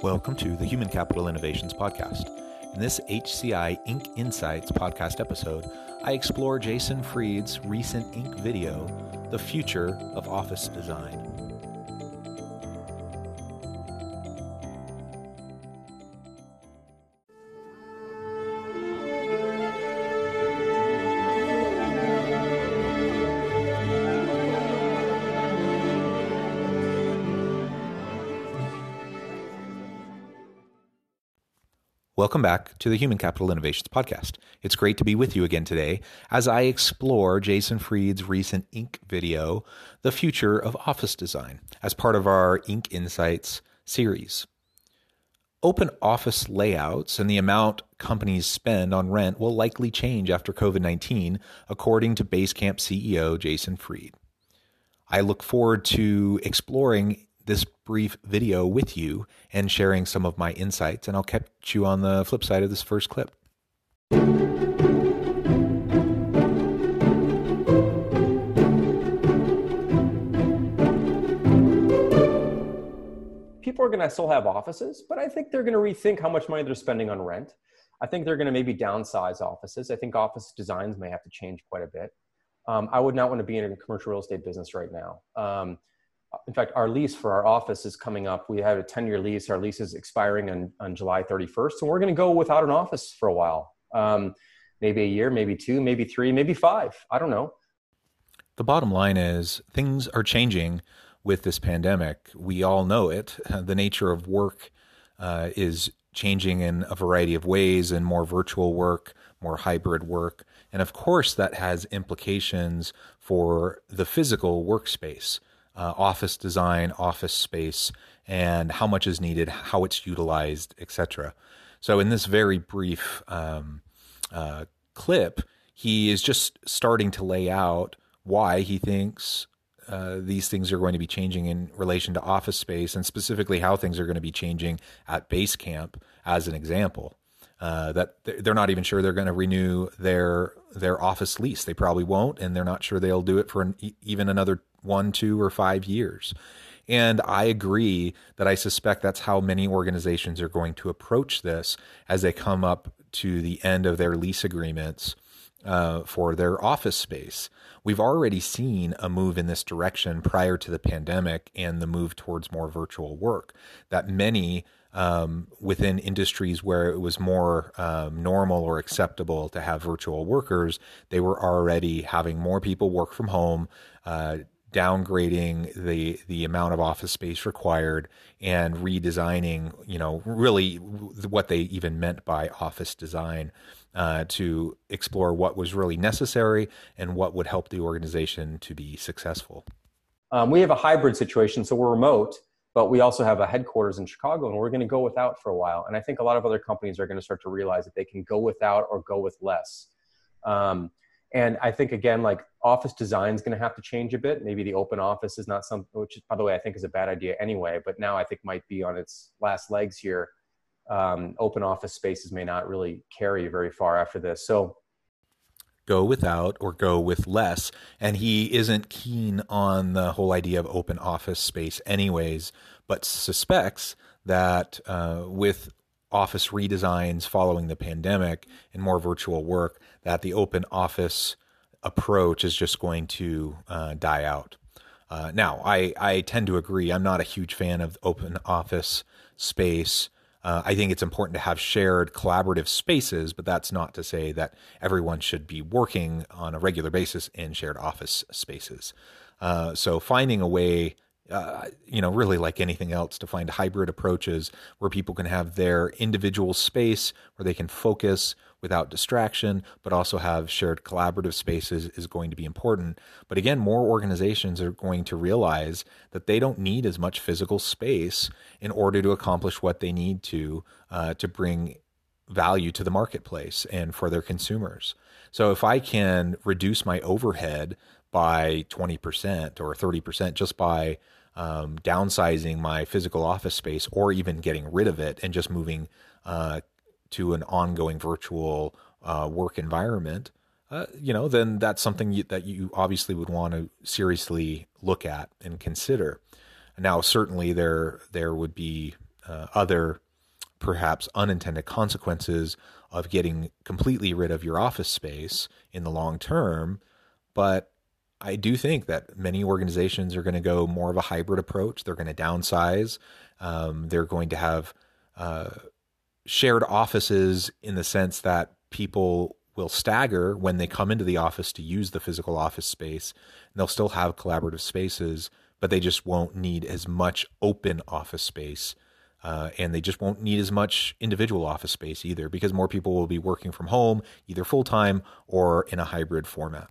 Welcome to the Human Capital Innovations Podcast. In this HCI Inc. Insights podcast episode, I explore Jason Fried's recent Inc. video, The Future of Office Design. Welcome back to the Human Capital Innovations Podcast. It's great to be with you again today as I explore Jason Fried's recent Inc. video, The Future of Office Design, as part of our Inc. Insights series. Open office layouts and the amount companies spend on rent will likely change after COVID 19, according to Basecamp CEO Jason Fried. I look forward to exploring this brief video with you and sharing some of my insights. And I'll catch you on the flip side of this first clip. People are going to still have offices, but I think they're going to rethink how much money they're spending on rent. I think they're going to maybe downsize offices. I think office designs may have to change quite a bit. Um, I would not want to be in a commercial real estate business right now. Um, in fact, our lease for our office is coming up. We have a 10 year lease. Our lease is expiring on, on July 31st. And we're going to go without an office for a while. Um, maybe a year, maybe two, maybe three, maybe five. I don't know. The bottom line is things are changing with this pandemic. We all know it. The nature of work uh, is changing in a variety of ways and more virtual work, more hybrid work. And of course, that has implications for the physical workspace uh, office design, office space, and how much is needed, how it's utilized, etc. So, in this very brief um, uh, clip, he is just starting to lay out why he thinks uh, these things are going to be changing in relation to office space, and specifically how things are going to be changing at Basecamp, as an example. Uh, that they're not even sure they're going to renew their their office lease. They probably won't, and they're not sure they'll do it for an, even another one, two, or five years. And I agree that I suspect that's how many organizations are going to approach this as they come up to the end of their lease agreements uh, for their office space. We've already seen a move in this direction prior to the pandemic and the move towards more virtual work. That many um, within industries where it was more um, normal or acceptable to have virtual workers, they were already having more people work from home. Uh, downgrading the the amount of office space required and redesigning you know really what they even meant by office design uh, to explore what was really necessary and what would help the organization to be successful. Um, we have a hybrid situation so we're remote but we also have a headquarters in chicago and we're going to go without for a while. And i think a lot of other companies are going to start to realize that they can go without or go with less. Um, and I think again, like office design is going to have to change a bit. Maybe the open office is not something, which by the way, I think is a bad idea anyway, but now I think might be on its last legs here. Um, open office spaces may not really carry very far after this. So go without or go with less. And he isn't keen on the whole idea of open office space, anyways, but suspects that uh, with office redesigns following the pandemic and more virtual work, that the open office approach is just going to uh, die out. Uh, now, I, I tend to agree. I'm not a huge fan of open office space. Uh, I think it's important to have shared collaborative spaces, but that's not to say that everyone should be working on a regular basis in shared office spaces. Uh, so, finding a way uh, you know, really like anything else, to find hybrid approaches where people can have their individual space where they can focus without distraction, but also have shared collaborative spaces is going to be important. But again, more organizations are going to realize that they don't need as much physical space in order to accomplish what they need to uh, to bring value to the marketplace and for their consumers. So if I can reduce my overhead by 20% or 30% just by um, downsizing my physical office space or even getting rid of it and just moving uh, to an ongoing virtual uh, work environment, uh, you know, then that's something you, that you obviously would want to seriously look at and consider. Now, certainly there there would be uh, other perhaps unintended consequences of getting completely rid of your office space in the long term, but I do think that many organizations are going to go more of a hybrid approach. They're going to downsize. Um, they're going to have uh, shared offices in the sense that people will stagger when they come into the office to use the physical office space. And they'll still have collaborative spaces, but they just won't need as much open office space. Uh, and they just won't need as much individual office space either because more people will be working from home, either full time or in a hybrid format.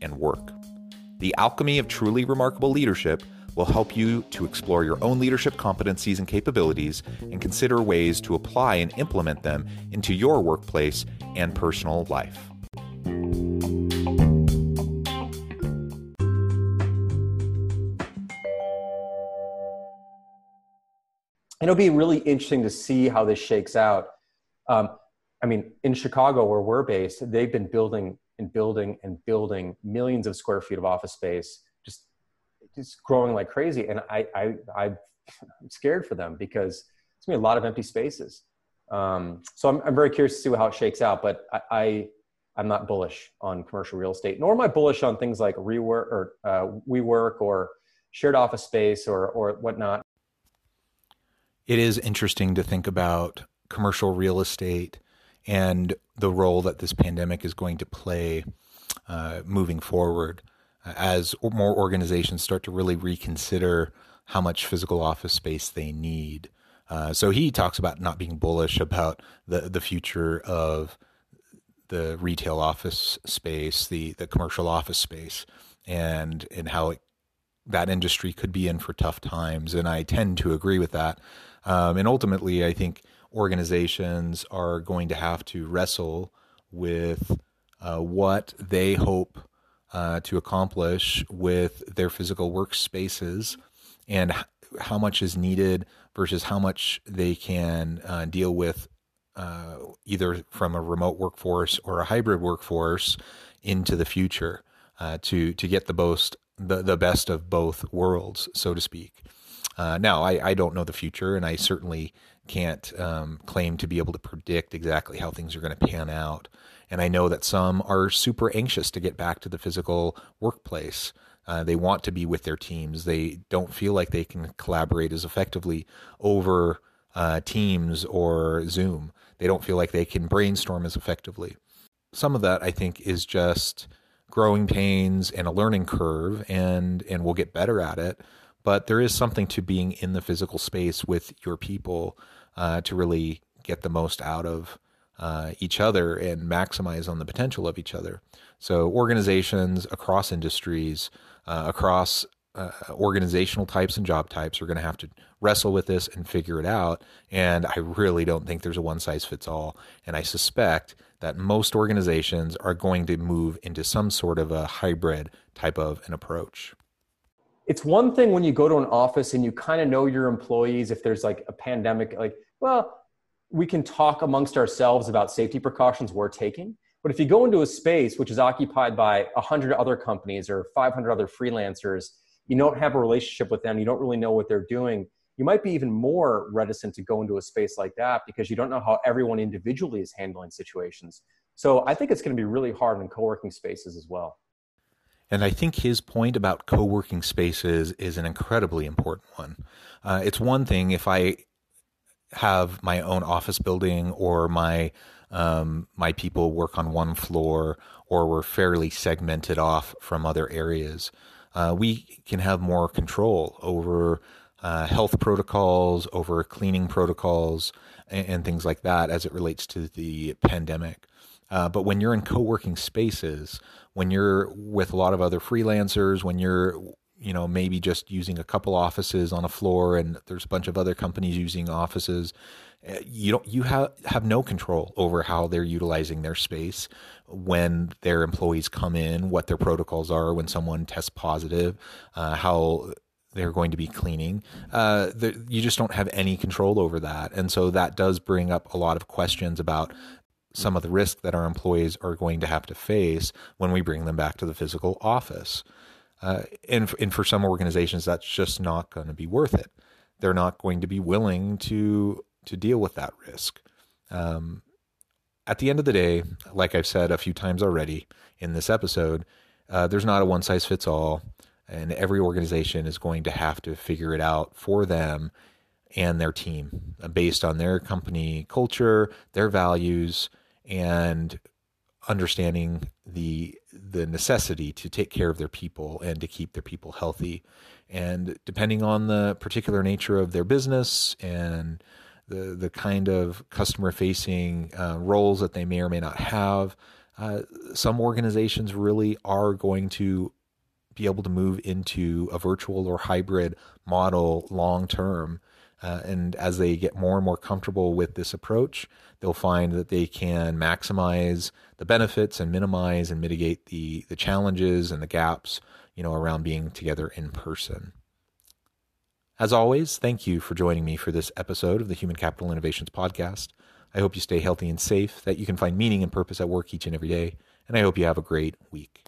and work. The Alchemy of Truly Remarkable Leadership will help you to explore your own leadership competencies and capabilities and consider ways to apply and implement them into your workplace and personal life. It'll be really interesting to see how this shakes out. Um, I mean, in Chicago, where we're based, they've been building and building and building millions of square feet of office space, just just growing like crazy. And I, I, I'm scared for them because it's gonna be a lot of empty spaces. Um, so I'm, I'm very curious to see how it shakes out. But I, I I'm not bullish on commercial real estate, nor am I bullish on things like Regus or uh, WeWork or shared office space or or whatnot. It is interesting to think about commercial real estate and the role that this pandemic is going to play uh, moving forward uh, as more organizations start to really reconsider how much physical office space they need. Uh, so he talks about not being bullish about the the future of the retail office space, the the commercial office space, and and how it, that industry could be in for tough times. And I tend to agree with that. Um, and ultimately, I think organizations are going to have to wrestle with uh, what they hope uh, to accomplish with their physical workspaces and how much is needed versus how much they can uh, deal with uh, either from a remote workforce or a hybrid workforce into the future uh, to to get the most the, the best of both worlds, so to speak. Uh, now, I, I don't know the future, and I certainly can't um, claim to be able to predict exactly how things are going to pan out. And I know that some are super anxious to get back to the physical workplace. Uh, they want to be with their teams. They don't feel like they can collaborate as effectively over uh, Teams or Zoom. They don't feel like they can brainstorm as effectively. Some of that, I think, is just growing pains and a learning curve, and and we'll get better at it. But there is something to being in the physical space with your people uh, to really get the most out of uh, each other and maximize on the potential of each other. So organizations across industries, uh, across uh, organizational types and job types are going to have to wrestle with this and figure it out. And I really don't think there's a one size fits all. And I suspect that most organizations are going to move into some sort of a hybrid type of an approach. It's one thing when you go to an office and you kind of know your employees if there's like a pandemic, like, well, we can talk amongst ourselves about safety precautions we're taking. But if you go into a space which is occupied by 100 other companies or 500 other freelancers, you don't have a relationship with them, you don't really know what they're doing, you might be even more reticent to go into a space like that because you don't know how everyone individually is handling situations. So I think it's going to be really hard in co working spaces as well. And I think his point about co working spaces is an incredibly important one. Uh, it's one thing if I have my own office building or my um, my people work on one floor or we're fairly segmented off from other areas. Uh, we can have more control over uh, health protocols, over cleaning protocols, and, and, things like that as it relates to the pandemic. Uh, but when you're in co-working spaces, when you're with a lot of other freelancers, when you're you know maybe just using a couple offices on a floor and there's a bunch of other companies using offices eh, you don't you have have no control over how they're utilizing their space when their employees come in what their protocols are when someone tests positive uh, how they're going to be cleaning. Uh, the, you just don't have any control over that. And so that does bring up a lot of questions about some of the risk that our employees are going to have to face when we bring them back to the physical office. Uh, and, and for some organizations, that's just not going to be worth it. They're not going to be willing to to deal with that risk. Um, at the end of the day, like I've said a few times already in this episode, uh, there's not a one size fits all and every organization is going to have to figure it out for them and their team based on their company culture, their values, and understanding the the necessity to take care of their people and to keep their people healthy. And depending on the particular nature of their business and the the kind of customer facing uh, roles that they may or may not have, uh, some organizations really are going to be able to move into a virtual or hybrid model long term. Uh, and as they get more and more comfortable with this approach, they'll find that they can maximize the benefits and minimize and mitigate the the challenges and the gaps, you know, around being together in person. As always, thank you for joining me for this episode of the Human Capital Innovations podcast. I hope you stay healthy and safe, that you can find meaning and purpose at work each and every day, and I hope you have a great week.